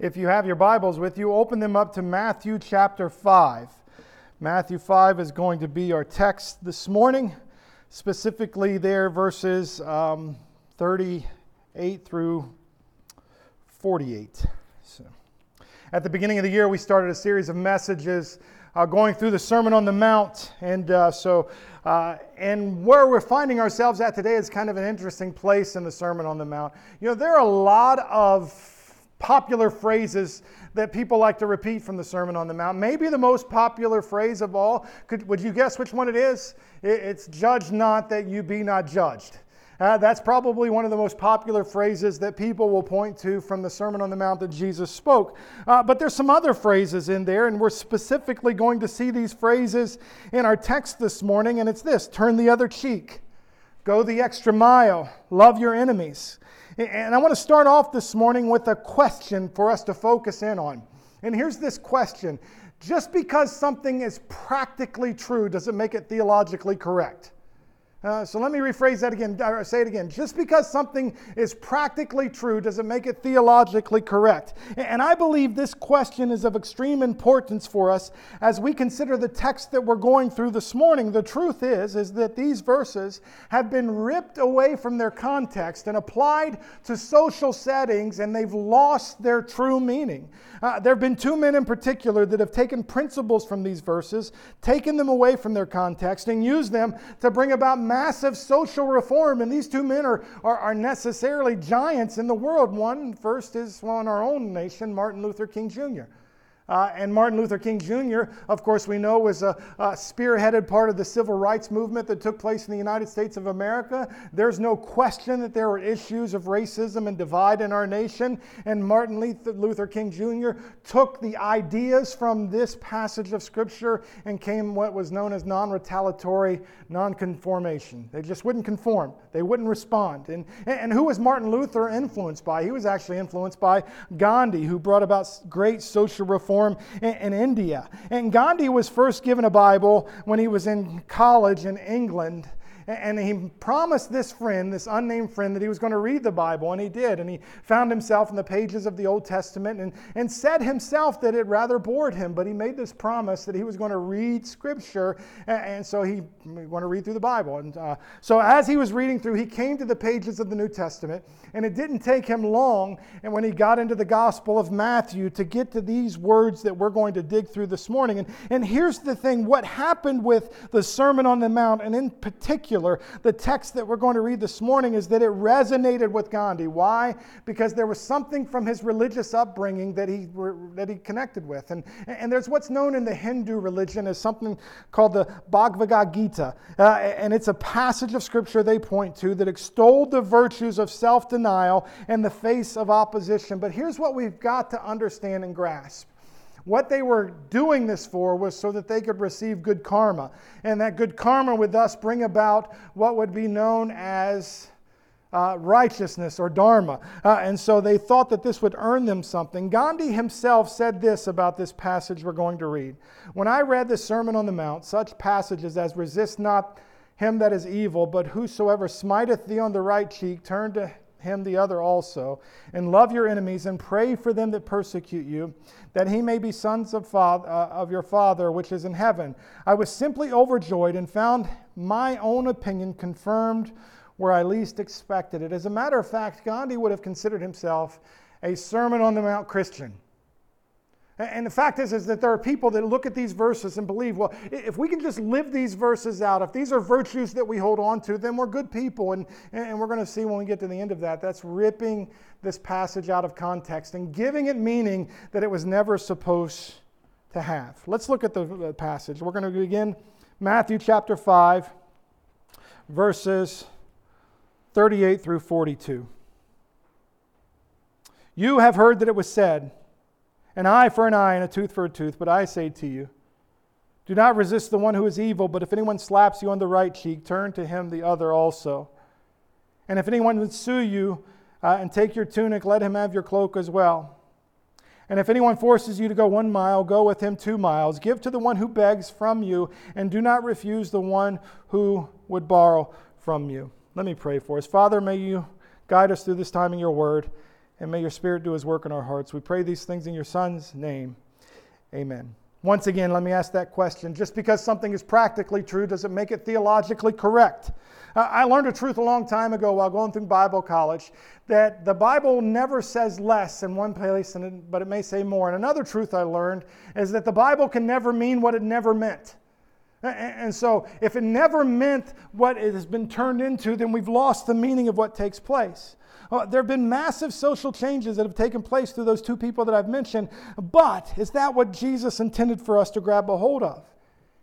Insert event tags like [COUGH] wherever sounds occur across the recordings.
If you have your Bibles with you, open them up to Matthew chapter 5. Matthew 5 is going to be our text this morning, specifically there verses um, 38 through 48. So, at the beginning of the year, we started a series of messages uh, going through the Sermon on the Mount. And uh, so, uh, and where we're finding ourselves at today is kind of an interesting place in the Sermon on the Mount. You know, there are a lot of popular phrases that people like to repeat from the Sermon on the Mount. Maybe the most popular phrase of all, could, would you guess which one it is? It's judge not that you be not judged. Uh, that's probably one of the most popular phrases that people will point to from the Sermon on the Mount that Jesus spoke. Uh, but there's some other phrases in there, and we're specifically going to see these phrases in our text this morning, and it's this turn the other cheek, go the extra mile, love your enemies. And I want to start off this morning with a question for us to focus in on. And here's this question Just because something is practically true, does it make it theologically correct? Uh, so let me rephrase that again, or say it again. Just because something is practically true doesn't make it theologically correct. And I believe this question is of extreme importance for us as we consider the text that we're going through this morning. The truth is, is that these verses have been ripped away from their context and applied to social settings, and they've lost their true meaning. Uh, there have been two men in particular that have taken principles from these verses, taken them away from their context, and used them to bring about massive social reform. And these two men are, are, are necessarily giants in the world. One first is well, in our own nation, Martin Luther King Jr. Uh, and Martin Luther King Jr., of course, we know was a, a, spearheaded part of the civil rights movement that took place in the United States of America. There's no question that there were issues of racism and divide in our nation. And Martin Luther King Jr. took the ideas from this passage of Scripture and came what was known as non retaliatory non-conformation. They just wouldn't conform. They wouldn't respond. And, and who was Martin Luther influenced by? He was actually influenced by Gandhi, who brought about great social reform in, in India. And Gandhi was first given a Bible when he was in college in England. And he promised this friend, this unnamed friend, that he was going to read the Bible, and he did. And he found himself in the pages of the Old Testament and, and said himself that it rather bored him, but he made this promise that he was going to read Scripture, and, so he wanted to read through the Bible. And uh, so as he was reading through, he came to the pages of the New Testament, and it didn't take him long, and when he got into the Gospel of Matthew, to get to these words that we're going to dig through this morning. And, and here's the thing what happened with the Sermon on the Mount, and in particular, particular, the text that we're going to read this morning is that it resonated with Gandhi. Why? Because there was something from his religious upbringing that he, that he connected with. And, and there's what's known in the Hindu religion as something called the Bhagavad Gita. Uh, and it's a passage of scripture they point to that extolled the virtues of self denial in the face of opposition. But here's what we've got to understand and grasp what they were doing this for was so that they could receive good karma. And that good karma would thus bring about what would be known as uh, righteousness or dharma. Uh, and so they thought that this would earn them something. Gandhi himself said this about this passage we're going to read. When I read the Sermon on the Mount, such passages as resist not him that is evil, but whosoever smiteth thee on the right cheek, turn to him the other also, and love your enemies, and pray for them that persecute you, that he may be sons of, father, uh, of your Father which is in heaven. I was simply overjoyed and found my own opinion confirmed where I least expected it. As a matter of fact, Gandhi would have considered himself a Sermon on the Mount Christian. And the fact is, is that there are people that look at these verses and believe, well, if we can just live these verses out, if these are virtues that we hold on to, then we're good people. And, and we're going to see when we get to the end of that, that's ripping this passage out of context and giving it meaning that it was never supposed to have. Let's look at the passage. We're going to begin Matthew chapter 5, verses 38 through 42. You have heard that it was said, an eye for an eye and a tooth for a tooth. But I say to you, do not resist the one who is evil, but if anyone slaps you on the right cheek, turn to him the other also. And if anyone would sue you uh, and take your tunic, let him have your cloak as well. And if anyone forces you to go one mile, go with him two miles. Give to the one who begs from you, and do not refuse the one who would borrow from you. Let me pray for us. Father, may you guide us through this time in your word. And may your Spirit do his work in our hearts. We pray these things in your Son's name. Amen. Once again, let me ask that question. Just because something is practically true, does it make it theologically correct? I learned a truth a long time ago while going through Bible college that the Bible never says less in one place, but it may say more. And another truth I learned is that the Bible can never mean what it never meant. And so, if it never meant what it has been turned into, then we've lost the meaning of what takes place. Uh, there have been massive social changes that have taken place through those two people that I've mentioned, but is that what Jesus intended for us to grab a hold of?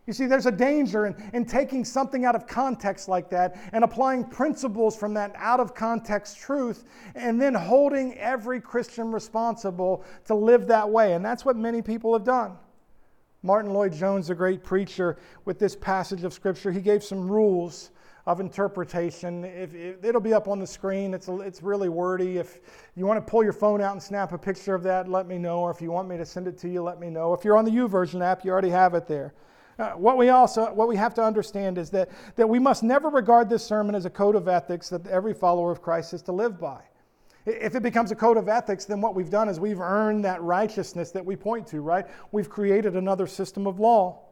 You see, there's a danger in, in taking something out of context like that and applying principles from that out of context truth and then holding every Christian responsible to live that way. And that's what many people have done. Martyn Lloyd-Jones, a great preacher, with this passage of Scripture, he gave some rules of interpretation. If, if, it'll be up on the screen. It's, it's really wordy. If you want to pull your phone out and snap a picture of that, let me know. Or if you want me to send it to you, let me know. If you're on the YouVersion app, you already have it there. Uh, what we also what we have to understand is that, that we must never regard this sermon as a code of ethics that every follower of Christ is to live by. If it becomes a code of ethics, then what we've done is we've earned that righteousness that we point to, right? We've created another system of law.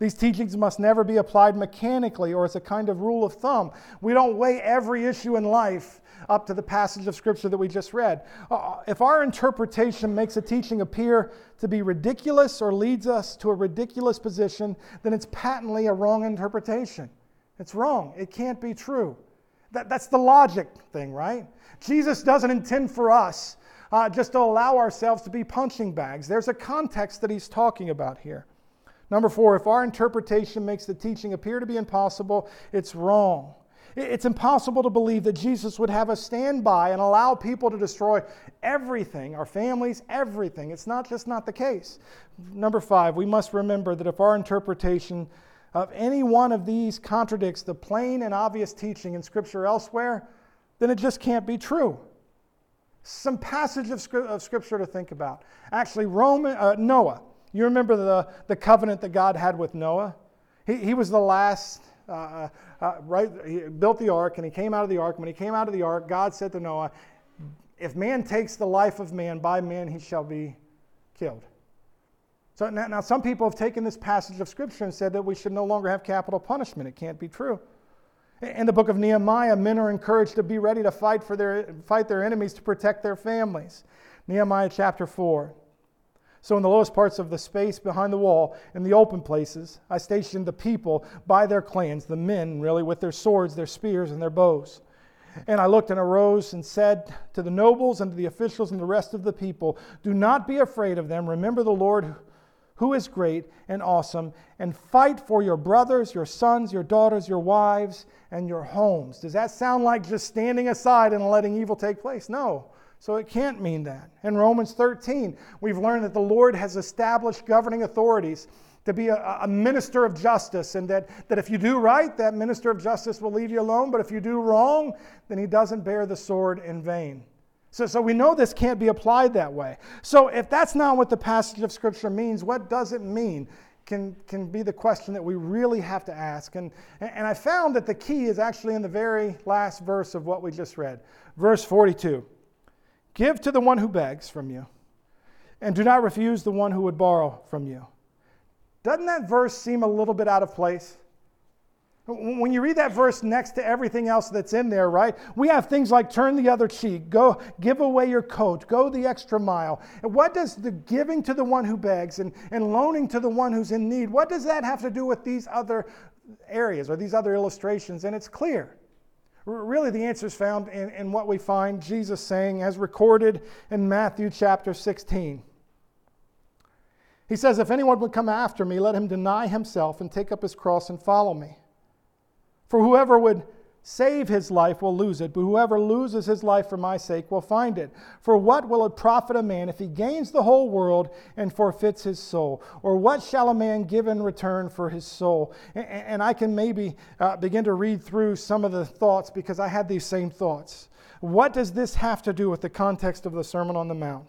These teachings must never be applied mechanically or as a kind of rule of thumb. We don't weigh every issue in life up to the passage of Scripture that we just read. Uh, if our interpretation makes a teaching appear to be ridiculous or leads us to a ridiculous position, then it's patently a wrong interpretation. It's wrong. It can't be true. That, that's the logic thing, right? Jesus doesn't intend for us uh, just to allow ourselves to be punching bags. There's a context that he's talking about here. Number four, if our interpretation makes the teaching appear to be impossible, it's wrong. It's impossible to believe that Jesus would have us stand by and allow people to destroy everything, our families, everything. It's not just not the case. Number five, we must remember that if our interpretation of any one of these contradicts the plain and obvious teaching in Scripture elsewhere, then it just can't be true. Some passage of, Scripture to think about. Actually, Roman, uh, Noah. You remember the, the covenant that God had with Noah? He, he was the last, uh, uh, uh, right? He built the ark and he came out of the ark. When he came out of the ark, God said to Noah, If man takes the life of man, by man he shall be killed. So now, now, some people have taken this passage of Scripture and said that we should no longer have capital punishment. It can't be true. In the book of Nehemiah, men are encouraged to be ready to fight, for their, fight their enemies to protect their families. Nehemiah chapter 4. So, in the lowest parts of the space behind the wall, in the open places, I stationed the people by their clans, the men really, with their swords, their spears, and their bows. And I looked and arose and said to the nobles and to the officials and the rest of the people, Do not be afraid of them. Remember the Lord who is great and awesome, and fight for your brothers, your sons, your daughters, your wives, and your homes. Does that sound like just standing aside and letting evil take place? No. So it can't mean that. In Romans 13, we've learned that the Lord has established governing authorities to be a, a, minister of justice, and that, that if you do right, that minister of justice will leave you alone, but if you do wrong, then he doesn't bear the sword in vain. So, so we know this can't be applied that way. So if that's not what the passage of Scripture means, what does it mean? Can, can be the question that we really have to ask. And, and I found that the key is actually in the very last verse of what we just read. Verse 42. Give to the one who begs from you, and do not refuse the one who would borrow from you. Doesn't that verse seem a little bit out of place? When you read that verse next to everything else that's in there, right? We have things like turn the other cheek, go give away your coat, go the extra mile. And what does the giving to the one who begs and, and loaning to the one who's in need, what does that have to do with these other areas or these other illustrations? And it's clear. Really, the answer is found in, in what we find Jesus saying as recorded in Matthew chapter 16. He says, If anyone would come after me, let him deny himself and take up his cross and follow me. For whoever would save his life will lose it, but whoever loses his life for my sake will find it. For what will it profit a man if he gains the whole world and forfeits his soul? Or what shall a man give in return for his soul? And I can maybe uh, begin to read through some of the thoughts because I had these same thoughts. What does this have to do with the context of the Sermon on the Mount?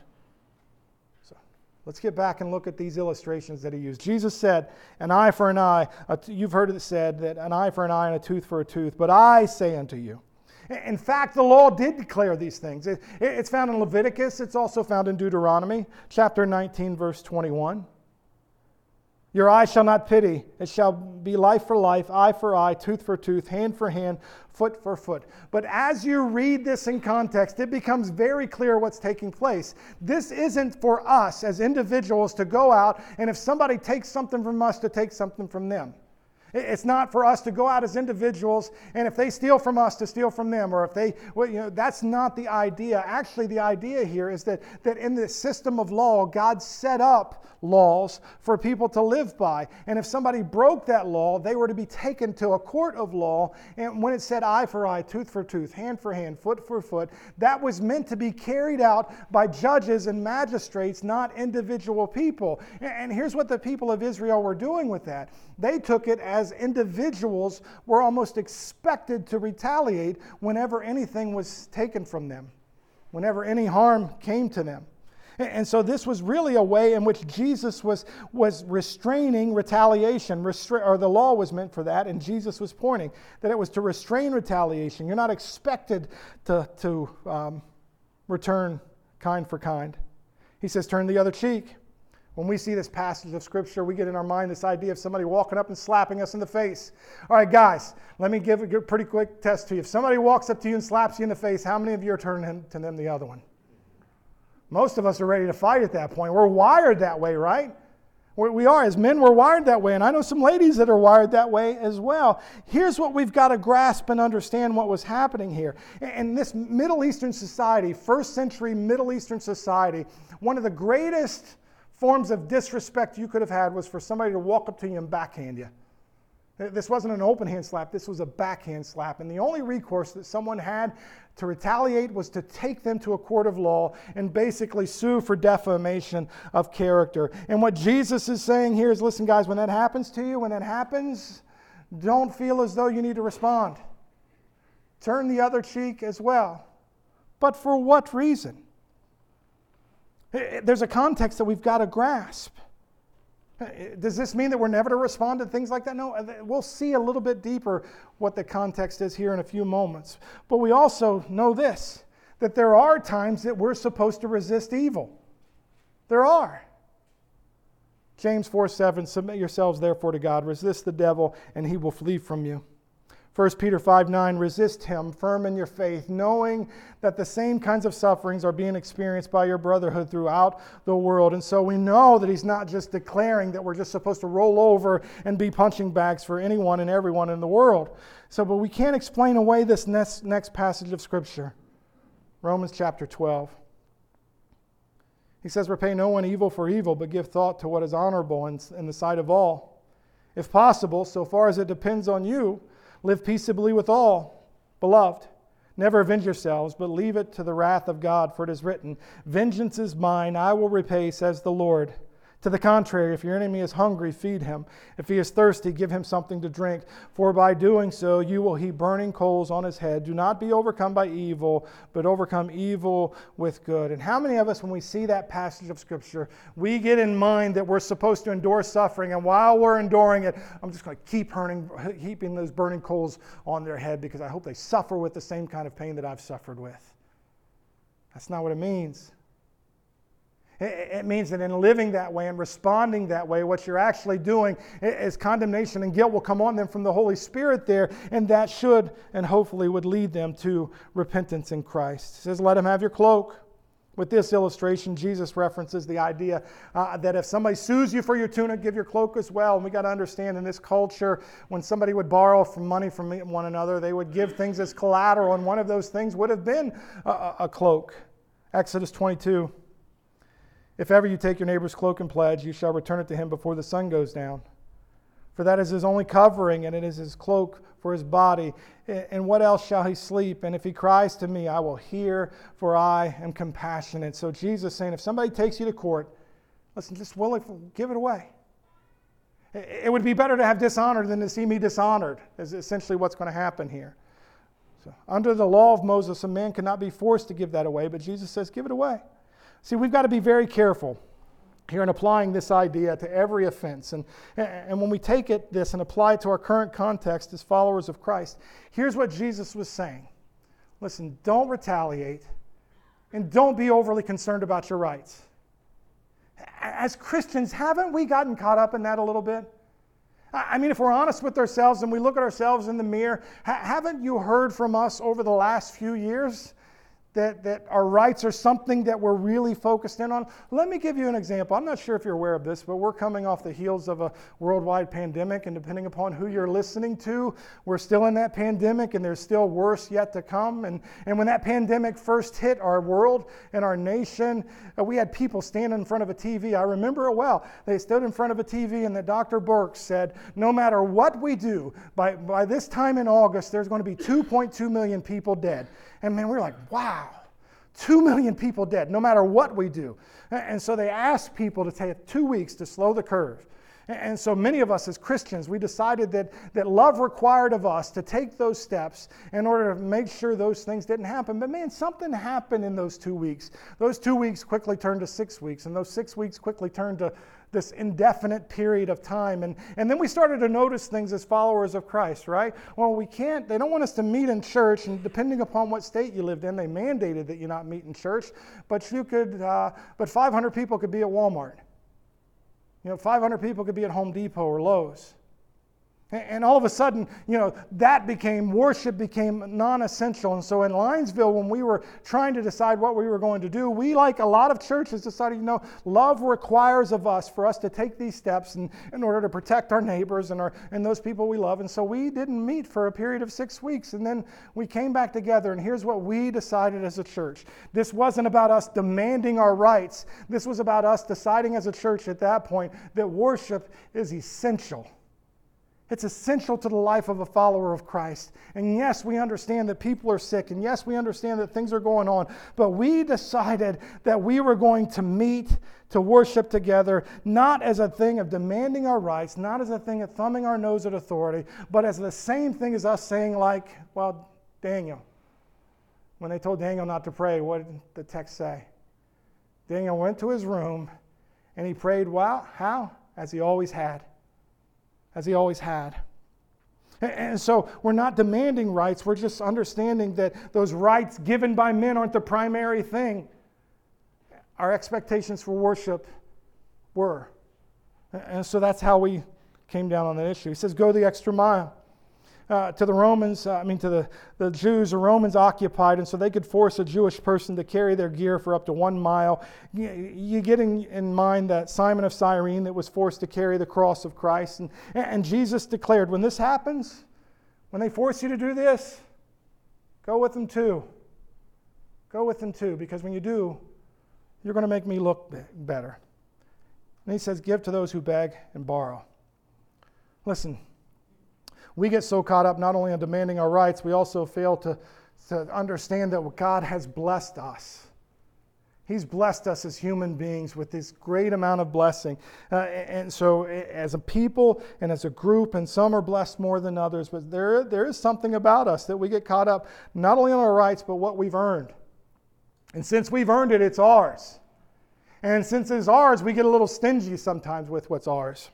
Let's get back and look at these illustrations that he used. Jesus said, An eye for an eye. You've heard it said that an eye for an eye and a tooth for a tooth. But I say unto you, In fact, the law did declare these things. it's found in Leviticus, it's also found in Deuteronomy, chapter 19, verse 21. Your eye shall not pity. It shall be life for life, eye for eye, tooth for tooth, hand for hand, foot for foot. But as you read this in context, it becomes very clear what's taking place. This isn't for us as individuals to go out and if somebody takes something from us, to take something from them. It's not for us to go out as individuals and if they steal from us to steal from them, or if they, well, you know, that's not the idea. Actually, the idea here is that, that in the system of law, God set up laws for people to live by. And if somebody broke that law, they were to be taken to a court of law. And when it said eye for eye, tooth for tooth, hand for hand, foot for foot, that was meant to be carried out by judges and magistrates, not individual people. And here's what the people of Israel were doing with that they took it as individuals were almost expected to retaliate whenever anything was taken from them, whenever any harm came to them. And so this was really a way in which Jesus was, was restraining retaliation, restra- or the law was meant for that, and Jesus was pointing that it was to restrain retaliation. You're not expected to, to um, return kind for kind. He says, turn the other cheek. When we see this passage of Scripture, we get in our mind this idea of somebody walking up and slapping us in the face. All right, guys, let me give a pretty quick test to you. If somebody walks up to you and slaps you in the face, how many of you are turning to them the other one? Most of us are ready to fight at that point. We're wired that way, right? We are. As men, we're wired that way. And I know some ladies that are wired that way as well. Here's what we've got to grasp and understand what was happening here. In this Middle Eastern society, first century Middle Eastern society, one of the greatest forms of disrespect you could have had was for somebody to walk up to you and backhand you. This wasn't an open hand slap, this was a backhand slap. And the only recourse that someone had to retaliate was to take them to a court of law and basically sue for defamation of character. And what Jesus is saying here is listen, guys, when that happens to you, when that happens, don't feel as though you need to respond. Turn the other cheek as well. But for what reason? There's a context that we've got to grasp. Does this mean that we're never to respond to things like that? No, uh, we'll see a little bit deeper what the context is here in a few moments. But we also know this that there are times that we're supposed to resist evil. There are. James 4 7, submit yourselves therefore to God, resist the devil, and he will flee from you. 1 Peter 5 9, resist him, firm in your faith, knowing that the same kinds of sufferings are being experienced by your brotherhood throughout the world. And so we know that he's not just declaring that we're just supposed to roll over and be punching bags for anyone and everyone in the world. So, but we can't explain away this next, next passage of Scripture. Romans chapter 12. He says, Repay no one evil for evil, but give thought to what is honorable in, in the sight of all. If possible, so far as it depends on you, Live peaceably with all. Beloved, never avenge yourselves, but leave it to the wrath of God, for it is written, Vengeance is mine, I will repay, says the Lord. To the contrary, if your enemy is hungry, feed him. If he is thirsty, give him something to drink. For by doing so, you will heap burning coals on his head. Do not be overcome by evil, but overcome evil with good. And how many of us, when we see that passage of Scripture, we get in mind that we're supposed to endure suffering, and while we're enduring it, I'm just going to keep burning, heaping those burning coals on their head because I hope they suffer with the same kind of pain that I've suffered with. That's not what it means. It means that in living that way and responding that way, what you're actually doing is condemnation and guilt will come on them from the Holy Spirit there, and that should and hopefully would lead them to repentance in Christ. He says, Let him have your cloak. With this illustration, Jesus references the idea uh, that if somebody sues you for your tunic, give your cloak as well. And we got to understand in this culture, when somebody would borrow from money from one another, they would give things as collateral, and one of those things would have been a, a cloak. Exodus 22. If ever you take your neighbor's cloak and pledge, you shall return it to him before the sun goes down. For that is his only covering, and it is his cloak for his body. And what else shall he sleep? And if he cries to me, I will hear, for I am compassionate. So Jesus saying, if somebody takes you to court, listen, just willingly give it away. It would be better to have dishonor than to see me dishonored, is essentially what's going to happen here. So, under the law of Moses, a man cannot be forced to give that away, but Jesus says, give it away. See, we've got to be very careful here in applying this idea to every offense. And, and when we take it, this, and apply it to our current context as followers of Christ, here's what Jesus was saying listen, don't retaliate and don't be overly concerned about your rights. As Christians, haven't we gotten caught up in that a little bit? I mean, if we're honest with ourselves and we look at ourselves in the mirror, haven't you heard from us over the last few years that, that our rights are something that we're really focused in on. Let me give you an example. I'm not sure if you're aware of this, but we're coming off the heels of a worldwide pandemic, and depending upon who you're listening to, we're still in that pandemic, and there's still worse yet to come. And, and when that pandemic first hit our world and our nation, uh, we had people standing in front of a TV. I remember it well. They stood in front of a TV, and the Dr. Burke said, No matter what we do, by, by this time in August, there's going to be 2.2 million people dead. And man, we're like, wow, two million people dead, no matter what we do. And so they asked people to take two weeks to slow the curve. And so many of us as Christians, we decided that, that love required of us to take those steps in order to make sure those things didn't happen. But man, something happened in those two weeks. Those two weeks quickly turned to six weeks, and those six weeks quickly turned to this indefinite period of time. And, and then we started to notice things as followers of Christ, right? Well, we can't, they don't want us to meet in church, and depending upon what state you lived in, they mandated that you not meet in church, but you could, uh, but 500 people could be at Walmart. You know, 500 people could be at Home Depot or Lowe's. And all of a sudden, you know, that became, worship became non essential. And so in Linesville, when we were trying to decide what we were going to do, we, like a lot of churches, decided, you know, love requires of us for us to take these steps in, in order to protect our neighbors and, our, and those people we love. And so we didn't meet for a period of six weeks. And then we came back together, and here's what we decided as a church this wasn't about us demanding our rights, this was about us deciding as a church at that point that worship is essential. It's essential to the life of a follower of Christ. And yes, we understand that people are sick, and yes, we understand that things are going on, but we decided that we were going to meet to worship together, not as a thing of demanding our rights, not as a thing of thumbing our nose at authority, but as the same thing as us saying, like, well, Daniel. When they told Daniel not to pray, what did the text say? Daniel went to his room and he prayed, well, how? As he always had as he always had. And so we're not demanding rights, we're just understanding that those rights given by men aren't the primary thing. Our expectations for worship were. And so that's how we came down on that issue. He says, Go the extra mile uh, to the Romans, uh, I mean, to the, the Jews, the Romans occupied, and so they could force a Jewish person to carry their gear for up to one mile. You, get in, in, mind that Simon of Cyrene that was forced to carry the cross of Christ. And, and Jesus declared, when this happens, when they force you to do this, go with them too. Go with them too, because when you do, you're going to make me look better. And he says, Give to those who beg and borrow. Listen, we get so caught up not only on demanding our rights, we also fail to, to understand that God has blessed us. He's blessed us as human beings with this great amount of blessing. Uh, and so, as a people and as a group, and some are blessed more than others, but there, there is something about us that we get caught up not only on our rights, but what we've earned. And since we've earned it, it's ours. And since it's ours, we get a little stingy sometimes with what's ours.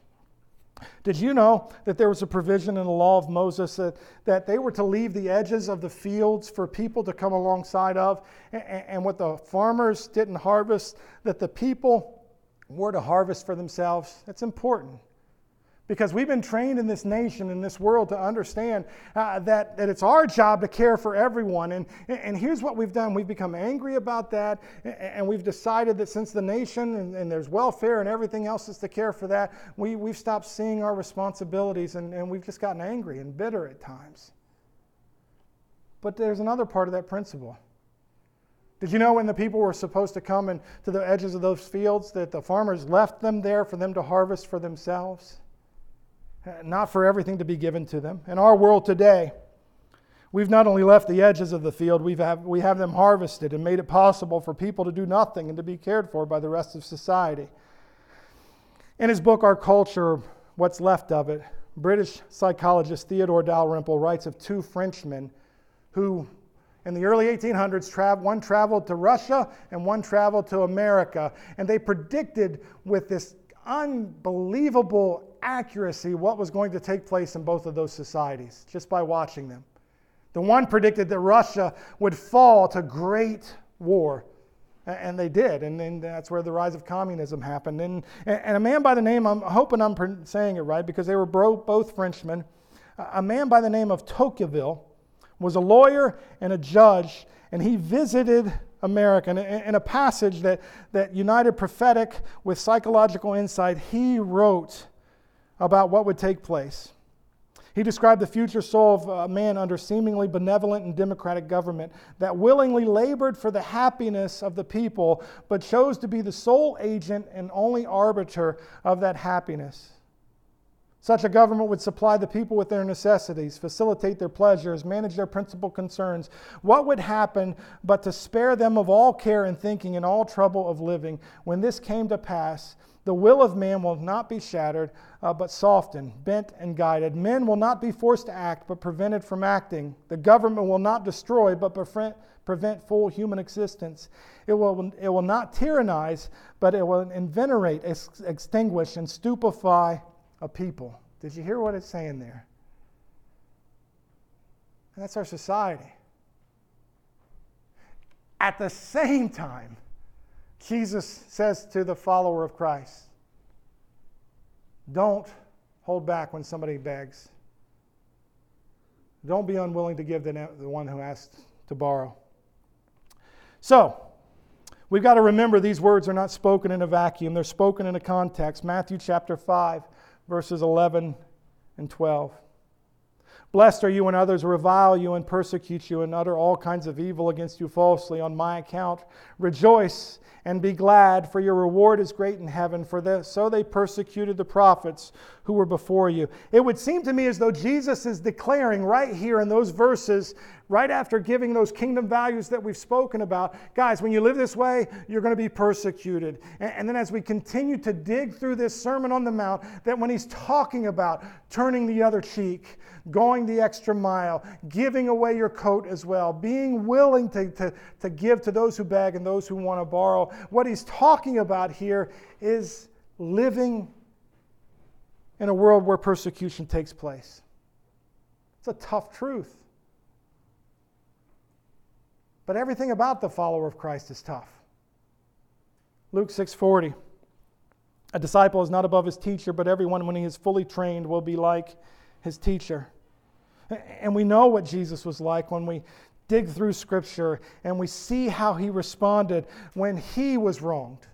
Did you know that there was a provision in the law of Moses that, that they were to leave the edges of the fields for people to come alongside of? And, and what the farmers didn't harvest, that the people were to harvest for themselves? That's important. Because we've been trained in this nation, in this world, to understand uh, that, that it's our job to care for everyone. And, and here's what we've done we've become angry about that, and we've decided that since the nation and, and there's welfare and everything else is to care for that, we, we've stopped seeing our responsibilities and, and we've just gotten angry and bitter at times. But there's another part of that principle. Did you know when the people were supposed to come and to the edges of those fields that the farmers left them there for them to harvest for themselves? Uh, not for everything to be given to them. In our world today, we've not only left the edges of the field, we've have, we have them harvested and made it possible for people to do nothing and to be cared for by the rest of society. In his book, Our Culture, What's Left of It, British psychologist Theodore Dalrymple writes of two Frenchmen who, in the early 1800s, tra- one traveled to Russia and one traveled to America. And they predicted with this unbelievable accuracy what was going to take place in both of those societies just by watching them. The one predicted that Russia would fall to great war. And they did. And then that's where the rise of communism happened. And, and a man by the name, I'm hoping I'm saying it right because they were both Frenchmen, a man by the name of Tocqueville was a lawyer and a judge, and he visited America. And in a passage that, that united prophetic with psychological insight, he wrote about what would take place. He described the future soul of a man under seemingly benevolent and democratic government that willingly labored for the happiness of the people, but chose to be the sole agent and only arbiter of that happiness. Such a government would supply the people with their necessities, facilitate their pleasures, manage their principal concerns. What would happen but to spare them of all care and thinking and all trouble of living? When this came to pass, the will of man will not be shattered, uh, but softened, bent, and guided. Men will not be forced to act, but prevented from acting. The government will not destroy, but prevent, prevent full human existence. It will, it will not tyrannize, but it will invenerate, ex- extinguish, and stupefy a people. Did you hear what it's saying there? And that's our society. At the same time, Jesus says to the follower of Christ, don't hold back when somebody begs. Don't be unwilling to give the, the one who asks to borrow. So, we've got to remember these words are not spoken in a vacuum, they're spoken in a context. Matthew chapter 5, verses 11 and 12. Blessed are you when others revile you and persecute you and utter all kinds of evil against you falsely on my account. Rejoice and be glad, for your reward is great in heaven, for so they persecuted the prophets who were before you. It would seem to me as though Jesus is declaring right here in those verses, right after giving those kingdom values that we've spoken about, guys, when you live this way, you're going to be persecuted. And, and then as we continue to dig through this Sermon on the Mount, that when he's talking about turning the other cheek, going the extra mile, giving away your coat as well, being willing to, to, to give to those who beg and those who want to borrow. What he's talking about here is living in a world where persecution takes place. It's a tough truth. But everything about the follower of Christ is tough. Luke 6:40 A disciple is not above his teacher, but everyone when he is fully trained will be like his teacher. And we know what Jesus was like when we dig through Scripture and we see how he responded when he was wronged,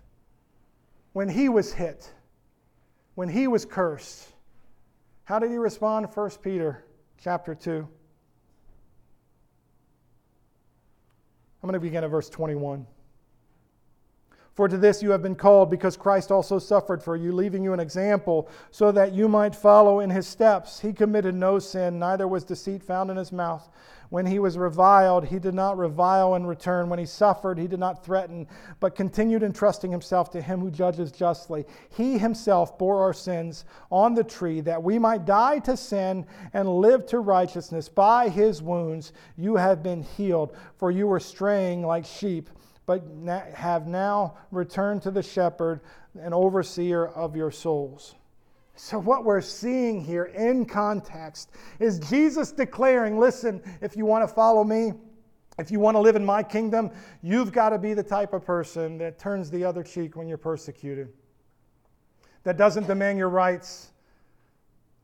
when he was hit, when he was cursed. How did he respond? 1 Peter chapter 2. I'm going to begin at verse 21. For to this you have been called, because Christ also suffered for you, leaving you an example, so that you might follow in his steps. He committed no sin, neither was deceit found in his mouth. When he was reviled, he did not revile in return. When he suffered, he did not threaten, but continued entrusting himself to him who judges justly. He himself bore our sins on the tree, that we might die to sin and live to righteousness. By his wounds you have been healed, for you were straying like sheep but have now returned to the shepherd and overseer of your souls. So, what we're seeing here in context is Jesus declaring listen, if you want to follow me, if you want to live in my kingdom, you've got to be the type of person that turns the other cheek when you're persecuted, that doesn't demand your rights.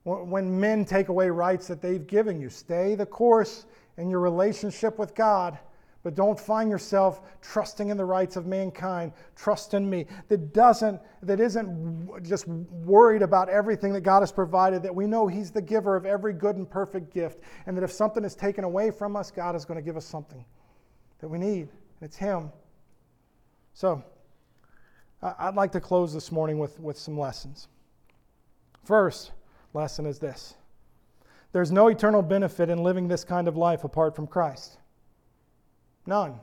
When men take away rights that they've given you, stay the course in your relationship with God but don't find yourself trusting in the rights of mankind. Trust in me. That doesn't, that isn't just worried about everything that God has provided, that we know He's the giver of every good and perfect gift. And that if something is taken away from us, God is going to give us something that we need. And it's Him. So, I'd like to close this morning with, with some lessons. First lesson is this there's no eternal benefit in living this kind of life apart from Christ. None.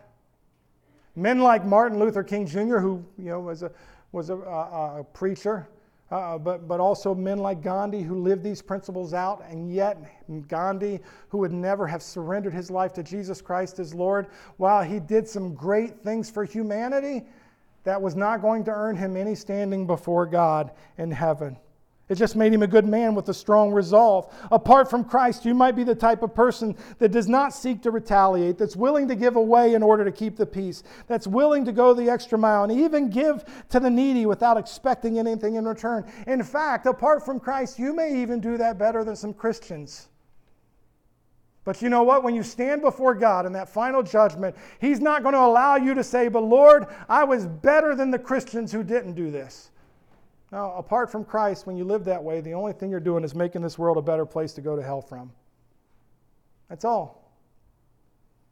Men like Martin Luther King Jr., who you know, was a, was a, a, a preacher, uh, but, but also men like Gandhi who lived these principles out, and yet Gandhi, who would never have surrendered his life to Jesus Christ as Lord, while he did some great things for humanity, that was not going to earn him any standing before God in heaven. It just made him a good man with a strong resolve. Apart from Christ, you might be the type of person that does not seek to retaliate, that's willing to give away in order to keep the peace, that's willing to go the extra mile and even give to the needy without expecting anything in return. In fact, apart from Christ, you may even do that better than some Christians. But you know what? When you stand before God in that final judgment, He's not going to allow you to say, But Lord, I was better than the Christians who didn't do this. Now, apart from Christ, when you live that way, the only thing you're doing is making this world a better place to go to hell from. That's all.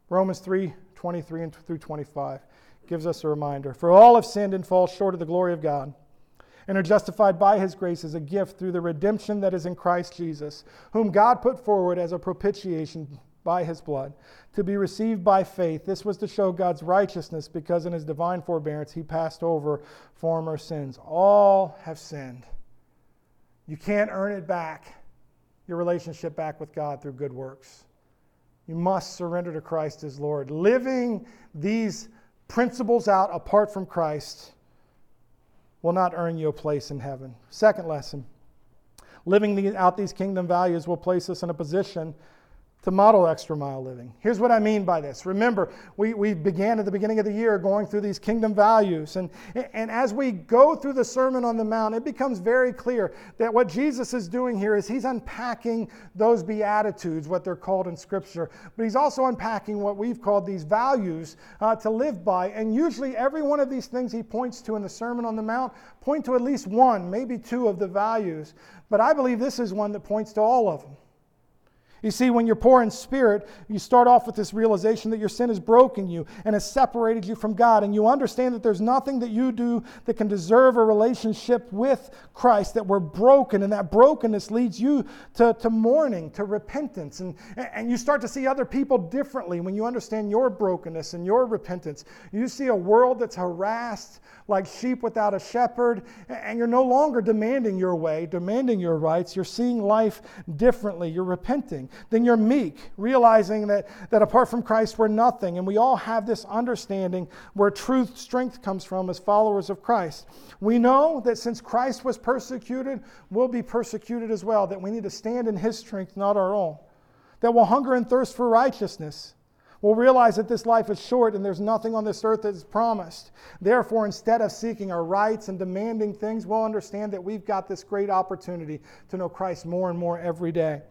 Romans 3 23 through 25 gives us a reminder. For all have sinned and fall short of the glory of God, and are justified by his grace as a gift through the redemption that is in Christ Jesus, whom God put forward as a propitiation by his blood, to be received by faith. This was to show God's righteousness because in his divine forbearance he passed over former sins. All have sinned. You can't earn it back, your relationship back with God through good works. You must surrender to Christ as Lord. Living these principles out apart from Christ will not earn you a place in heaven. Second lesson living out these kingdom values will place us in a position to model extra mile living. Here's what I mean by this. Remember, we, we began at the beginning of the year going through these kingdom values. And, and as we go through the Sermon on the Mount, it becomes very clear that what Jesus is doing here is he's unpacking those Beatitudes, what they're called in Scripture, but he's also unpacking what we've called these values uh, to live by. And usually, every one of these things he points to in the Sermon on the Mount point to at least one, maybe two of the values. But I believe this is one that points to all of them. You see, when you're poor in spirit, you start off with this realization that your sin has broken you and has separated you from God. And you understand that there's nothing that you do that can deserve a relationship with Christ, that we're broken. And that brokenness leads you to, to mourning, to repentance. And, and you start to see other people differently when you understand your brokenness and your repentance. You see a world that's harassed like sheep without a shepherd, and you're no longer demanding your way, demanding your rights. You're seeing life differently. You're repenting. Then you're meek, realizing that, that apart from Christ, we're nothing. And we all have this understanding where truth, strength comes from as followers of Christ. We know that since Christ was persecuted, we'll be persecuted as well, that we need to stand in his strength, not our own. That we'll hunger and thirst for righteousness We'll realize that this life is short and there's nothing on this earth that is promised. Therefore, instead of seeking our rights and demanding things, we'll understand that we've got this great opportunity to know Christ more and more every day.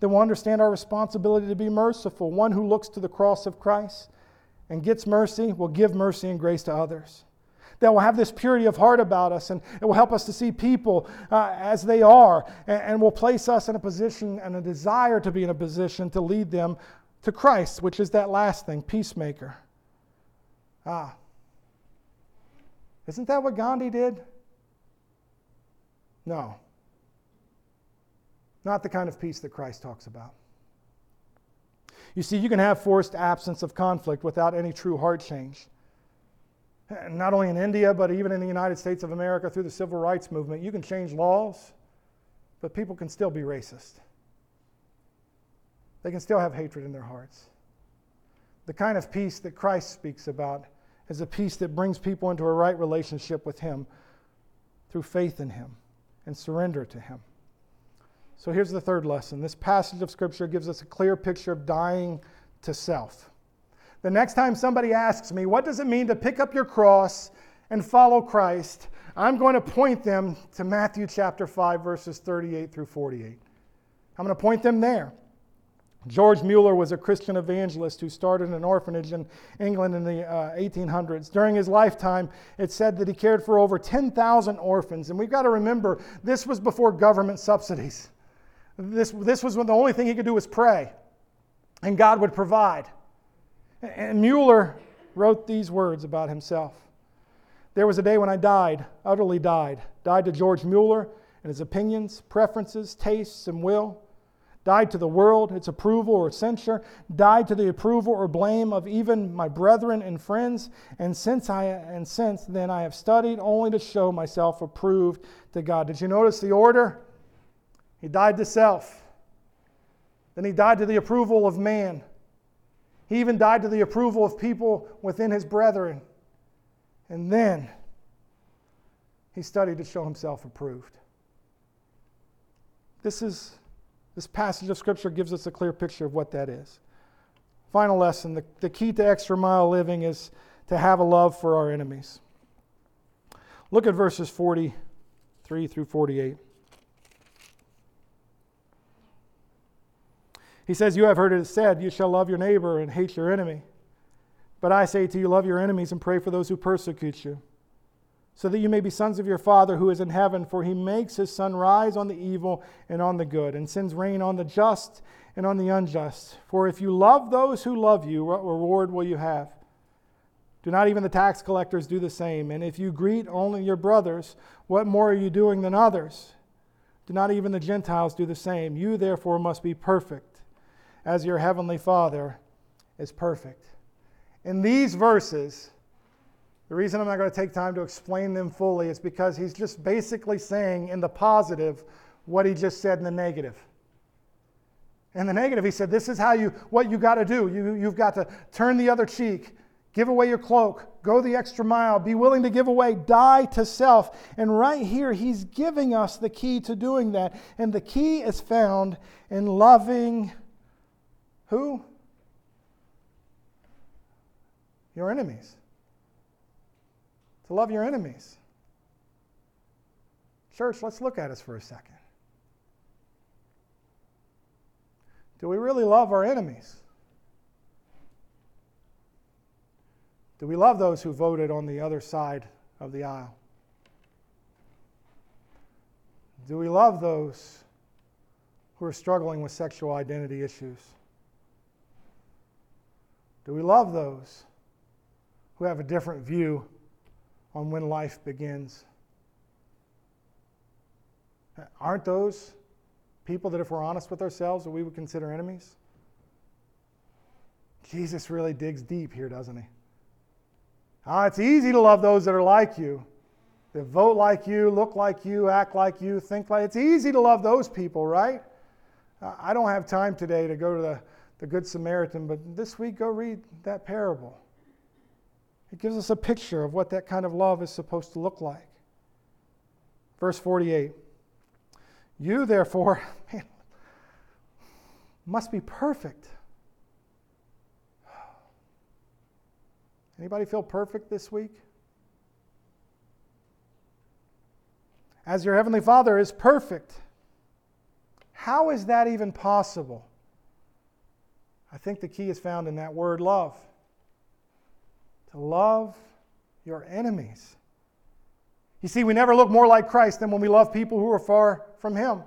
Then we'll understand our responsibility to be merciful. One who looks to the cross of Christ and gets mercy will give mercy and grace to others. That will have this purity of heart about us, and it will help us to see people uh, as they are, and, and will place us in a position and a desire to be in a position to lead them to Christ, which is that last thing, peacemaker. Ah. Isn't that what Gandhi did? No. Not the kind of peace that Christ talks about. You see, you can have forced absence of conflict without any true heart change. Not only in India, but even in the United States of America through the civil rights movement, you can change laws, but people can still be racist. They can still have hatred in their hearts. The kind of peace that Christ speaks about is a peace that brings people into a right relationship with Him through faith in Him and surrender to Him. So here's the third lesson. This passage of Scripture gives us a clear picture of dying to self. The next time somebody asks me, What does it mean to pick up your cross and follow Christ? I'm going to point them to Matthew chapter 5, verses 38 through 48. I'm going to point them there. George Mueller was a Christian evangelist who started an orphanage in England in the uh, 1800s. During his lifetime, it said that he cared for over 10,000 orphans. And we've got to remember, this was before government subsidies. This, this was when the only thing he could do was pray, and God would provide. And Mueller wrote these words about himself There was a day when I died, utterly died, died to George Mueller and his opinions, preferences, tastes, and will died to the world, its approval or censure, died to the approval or blame of even my brethren and friends, and since I and since then I have studied only to show myself approved to God. Did you notice the order? He died to self. Then he died to the approval of man. He even died to the approval of people within his brethren. And then he studied to show himself approved. this is this passage of scripture gives us a clear picture of what that is. Final lesson the, the key to extra mile living is to have a love for our enemies. Look at verses 43 through 48. He says, You have heard it said, You shall love your neighbor and hate your enemy. But I say to you, love your enemies and pray for those who persecute you, so that you may be sons of your Father who is in heaven, for he makes his sun rise on the evil and on the good, and sends rain on the just and on the unjust. For if you love those who love you, what reward will you have? Do not even the tax collectors do the same? And if you greet only your brothers, what more are you doing than others? Do not even the Gentiles do the same? You therefore must be perfect, as your heavenly Father is perfect. In these verses, the reason I'm not going to take time to explain them fully is because he's just basically saying in the positive what he just said in the negative. In the negative, he said, This is how you what you got to do. You, you've got to turn the other cheek, give away your cloak, go the extra mile, be willing to give away, die to self. And right here, he's giving us the key to doing that. And the key is found in loving who? Your enemies. To love your enemies. Church, let's look at us for a second. Do we really love our enemies? Do we love those who voted on the other side of the aisle? Do we love those who are struggling with sexual identity issues? Do we love those who have a different view on when life begins? Aren't those people that, if we're honest with ourselves, that we would consider enemies? Jesus really digs deep here, doesn't he? Ah, it's easy to love those that are like you, that vote like you, look like you, act like you, think like. It's easy to love those people, right? I don't have time today to go to the, the Good Samaritan, but this week go read that parable. It gives us a picture of what that kind of love is supposed to look like. Verse 48. You, therefore, [LAUGHS] man, must be perfect. Anybody feel perfect this week? As your heavenly Father is perfect. How is that even possible? I think the key is found in that word love. To love your enemies. You see, we never look more like Christ than when we love people who are far from Him,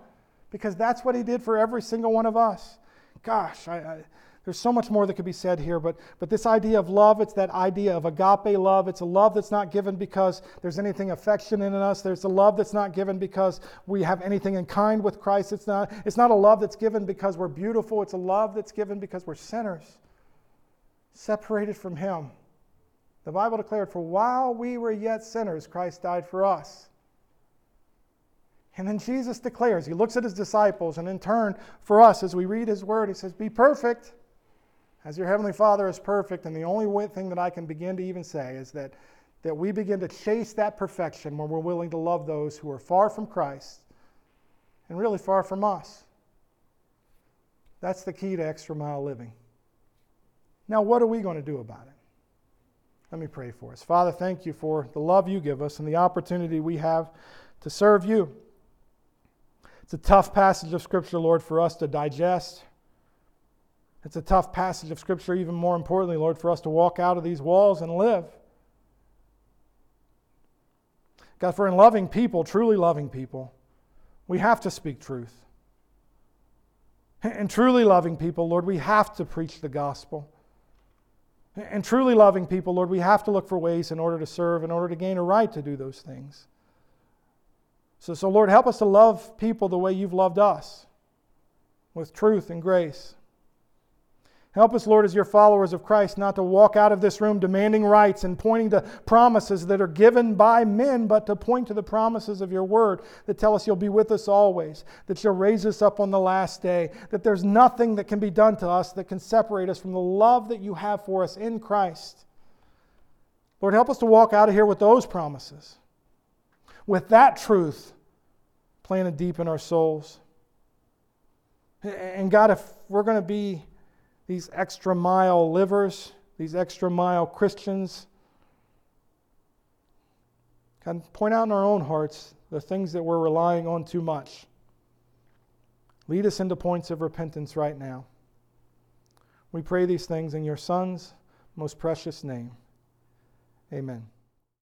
because that's what He did for every single one of us. Gosh, I, I, there's so much more that could be said here, but, but this idea of love, it's that idea of agape love. It's a love that's not given because there's anything affectionate in us. There's a love that's not given because we have anything in kind with Christ. It's not, it's not a love that's given because we're beautiful. It's a love that's given because we're sinners, separated from Him. The Bible declared, For while we were yet sinners, Christ died for us. And then Jesus declares, He looks at His disciples, and in turn, for us, as we read His word, He says, Be perfect as your Heavenly Father is perfect. And the only thing that I can begin to even say is that, that we begin to chase that perfection when we're willing to love those who are far from Christ and really far from us. That's the key to extra mile living. Now, what are we going to do about it? Let me pray for us. Father, thank you for the love you give us and the opportunity we have to serve you. It's a tough passage of Scripture, Lord, for us to digest. It's a tough passage of Scripture, even more importantly, Lord, for us to walk out of these walls and live. God, for in loving people, truly loving people, we have to speak truth. And truly loving people, Lord, we have to preach the gospel. And truly loving people, Lord, we have to look for ways in order to serve, in order to gain a right to do those things. So, so Lord, help us to love people the way you've loved us, with truth and grace. Help us, Lord, as your followers of Christ, not to walk out of this room demanding rights and pointing to promises that are given by men, but to point to the promises of your word that tell us you'll be with us always, that you'll raise us up on the last day, that there's nothing that can be done to us that can separate us from the love that you have for us in Christ. Lord, help us to walk out of here with those promises, with that truth planted deep in our souls. And God, if we're going to be these extra mile livers, these extra mile Christians, Can point out in our own hearts the things that we're relying on too much. Lead us into points of repentance right now. We pray these things in your Son's most precious name. Amen.